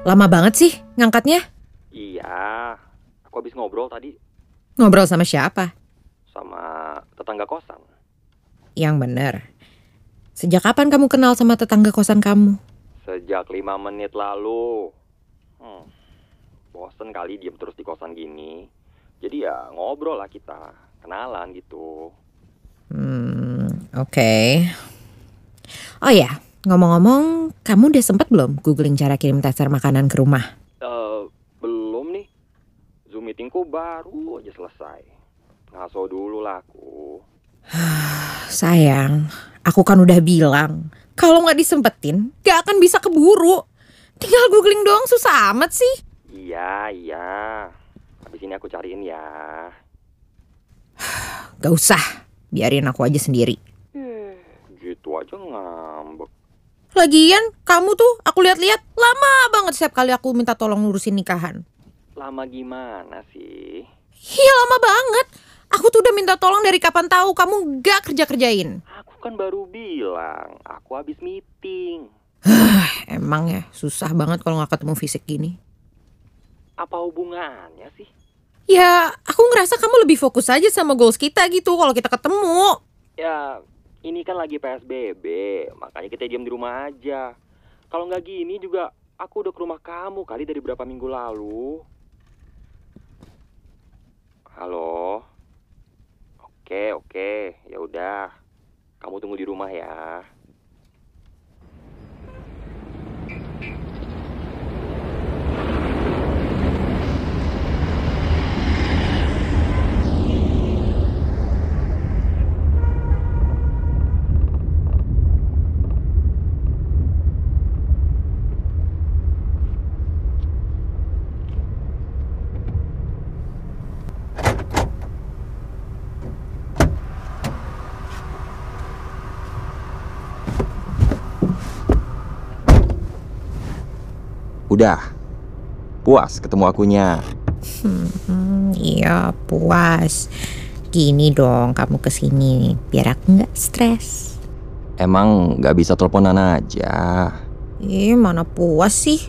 Lama banget sih ngangkatnya? Iya, aku habis ngobrol tadi Ngobrol sama siapa? sama tetangga kosan. Yang bener. Sejak kapan kamu kenal sama tetangga kosan kamu? Sejak lima menit lalu. Hmm, bosen kali diem terus di kosan gini. Jadi ya ngobrol lah kita, kenalan gitu. Hmm, oke. Oh ya, ngomong-ngomong, kamu udah sempet belum googling cara kirim tester makanan ke rumah? Eh, belum nih. Zoom meetingku baru aja selesai. Ngaso dulu lah aku. Sayang, aku kan udah bilang, kalau nggak disempetin, gak akan bisa keburu. Tinggal googling doang susah amat sih. Iya, iya. Habis ini aku cariin ya. Gak usah, biarin aku aja sendiri. Gitu aja ngambek. Lagian, kamu tuh aku lihat-lihat lama banget setiap kali aku minta tolong ngurusin nikahan. Lama gimana sih? Iya lama banget. Aku tuh udah minta tolong dari kapan tahu kamu gak kerja-kerjain. Aku kan baru bilang, aku habis meeting. Emang ya, susah banget kalau nggak ketemu fisik gini. Apa hubungannya sih? Ya, aku ngerasa kamu lebih fokus aja sama goals kita gitu kalau kita ketemu. Ya, ini kan lagi PSBB, makanya kita diam di rumah aja. Kalau nggak gini juga, aku udah ke rumah kamu kali dari berapa minggu lalu. Halo. Oke, oke. Ya udah. Kamu tunggu di rumah ya. Udah. Puas ketemu akunya. Hmm, iya puas. Gini dong kamu ke sini biar aku nggak stres. Emang nggak bisa teleponan aja. Ih mana puas sih?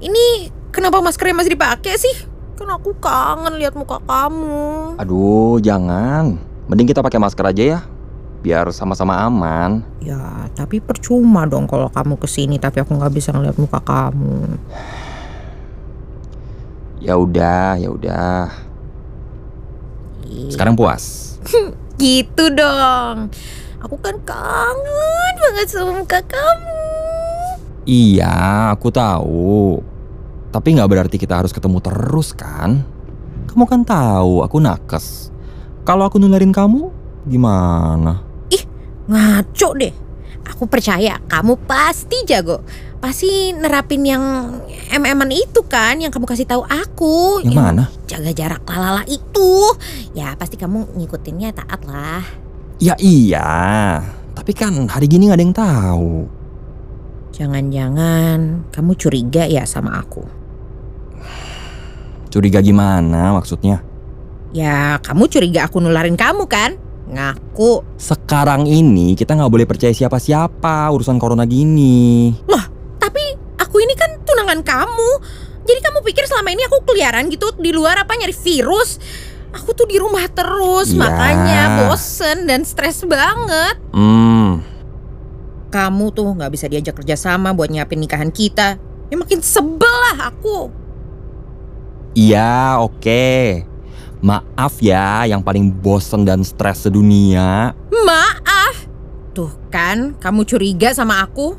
Ini kenapa maskernya masih dipakai sih? Kan aku kangen lihat muka kamu. Aduh, jangan. Mending kita pakai masker aja ya. Biar sama-sama aman. Ya tapi percuma dong kalau kamu ke sini tapi aku nggak bisa ngeliat muka kamu. Ya udah, ya udah. Ih, Sekarang puas. Gitu dong. Aku kan kangen banget sama muka kamu. Iya, aku tahu. Tapi nggak berarti kita harus ketemu terus kan? Kamu kan tahu aku nakes. Kalau aku nularin kamu, gimana? Ngaco deh. Aku percaya kamu pasti jago. Pasti nerapin yang MM-an itu kan yang kamu kasih tahu aku. Yang mana? Jaga jarak lalala itu. Ya pasti kamu ngikutinnya taat lah. Ya iya. Tapi kan hari gini nggak ada yang tahu. Jangan-jangan kamu curiga ya sama aku. Curiga gimana maksudnya? Ya kamu curiga aku nularin kamu kan? Ngaku. Sekarang ini kita nggak boleh percaya siapa-siapa urusan corona gini. Tapi aku ini kan tunangan kamu. Jadi kamu pikir selama ini aku keliaran gitu di luar apa nyari virus? Aku tuh di rumah terus, Ya. makanya bosen dan stres banget. Hmm, Kamu tuh nggak bisa diajak kerja sama buat nyiapin nikahan kita. Ya makin sebel lah aku. iya oke. Maaf ya yang paling bosen dan stres sedunia. Maaf. Tuh kan, kamu curiga sama aku.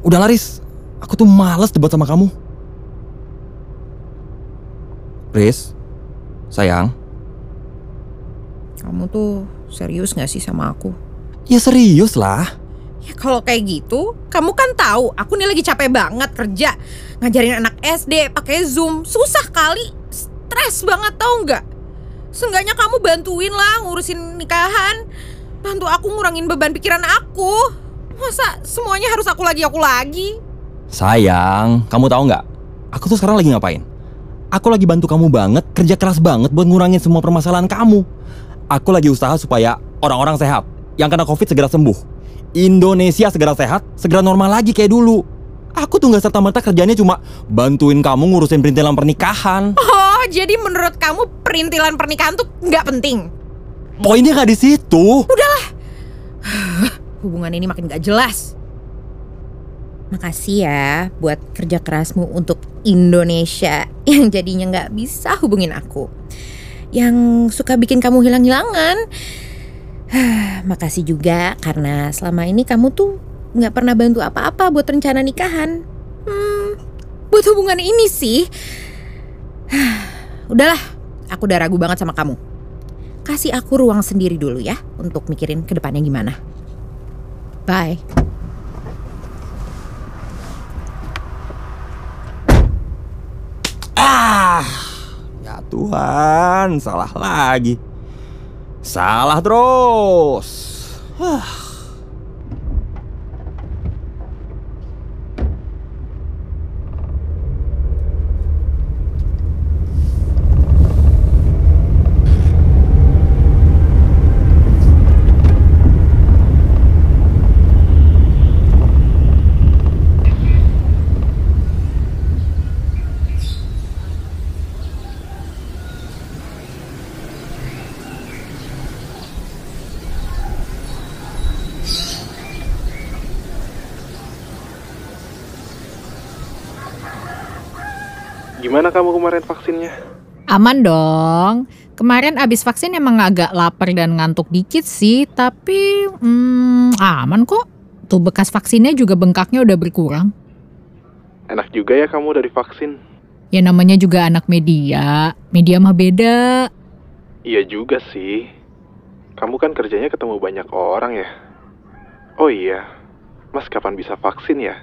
Udah Laris, aku tuh males debat sama kamu. Riz, sayang, Kamu tuh serius gak sih sama aku? ya serius lah. Ya kalau kayak gitu, kamu kan tahu aku nih lagi capek banget kerja. Ngajarin anak SD pakai Zoom, susah kali. Stres banget tau nggak? Seenggaknya kamu bantuin lah ngurusin nikahan. Bantu aku ngurangin beban pikiran aku. Masa semuanya harus aku lagi aku lagi? Sayang, kamu tahu nggak? Aku tuh sekarang lagi ngapain? Aku lagi bantu kamu banget, kerja keras banget buat ngurangin semua permasalahan kamu. Aku lagi usaha supaya orang-orang sehat, yang kena covid segera sembuh. Indonesia segera sehat, segera normal lagi kayak dulu. Aku tuh nggak serta-merta kerjanya cuma bantuin kamu ngurusin perintilan pernikahan. Oh, jadi menurut kamu perintilan pernikahan tuh nggak penting? Poinnya nggak di situ. Hubungan ini makin gak jelas. Makasih ya buat kerja kerasmu untuk Indonesia yang jadinya nggak bisa hubungin aku. Yang suka bikin kamu hilang-hilangan. Makasih juga karena selama ini kamu tuh nggak pernah bantu apa-apa buat rencana nikahan. Hmm, buat hubungan ini sih. Udahlah, aku udah ragu banget sama kamu. Kasih aku ruang sendiri dulu ya untuk mikirin ke depannya gimana. Bye. Ah, ya Tuhan, salah lagi. Salah terus. Ah. Gimana kamu kemarin vaksinnya? Aman dong. Kemarin abis vaksin emang agak lapar dan ngantuk dikit sih, tapi hmm, aman kok. Tuh bekas vaksinnya juga bengkaknya udah berkurang. Enak juga ya kamu dari vaksin. Ya namanya juga anak media. Media mah beda. Iya juga sih. Kamu kan kerjanya ketemu banyak orang ya. Oh iya, Mas kapan bisa vaksin ya?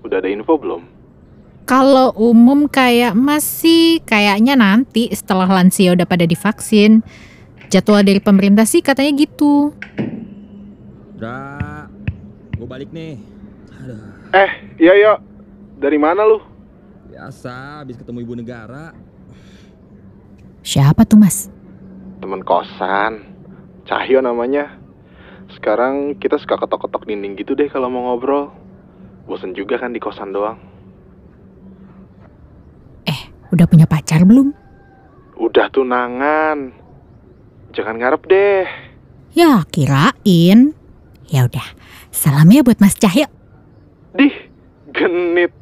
Udah ada info belum? Kalau umum kayak masih kayaknya nanti setelah lansia udah pada divaksin. Jadwal dari pemerintah sih katanya gitu. Dra, gue balik nih. Aduh, Eh, iya yo. Dari mana lu? biasa habis ketemu ibu negara. Siapa tuh mas? Temen kosan. Cahyo namanya. Sekarang kita suka ketok-ketok dinding gitu deh kalau mau ngobrol. Bosen juga kan di kosan doang. Udah punya pacar belum? Udah tunangan. Jangan ngarep deh. Ya kirain. Ya udah, salam ya buat Mas Cahyo. Dih, genit.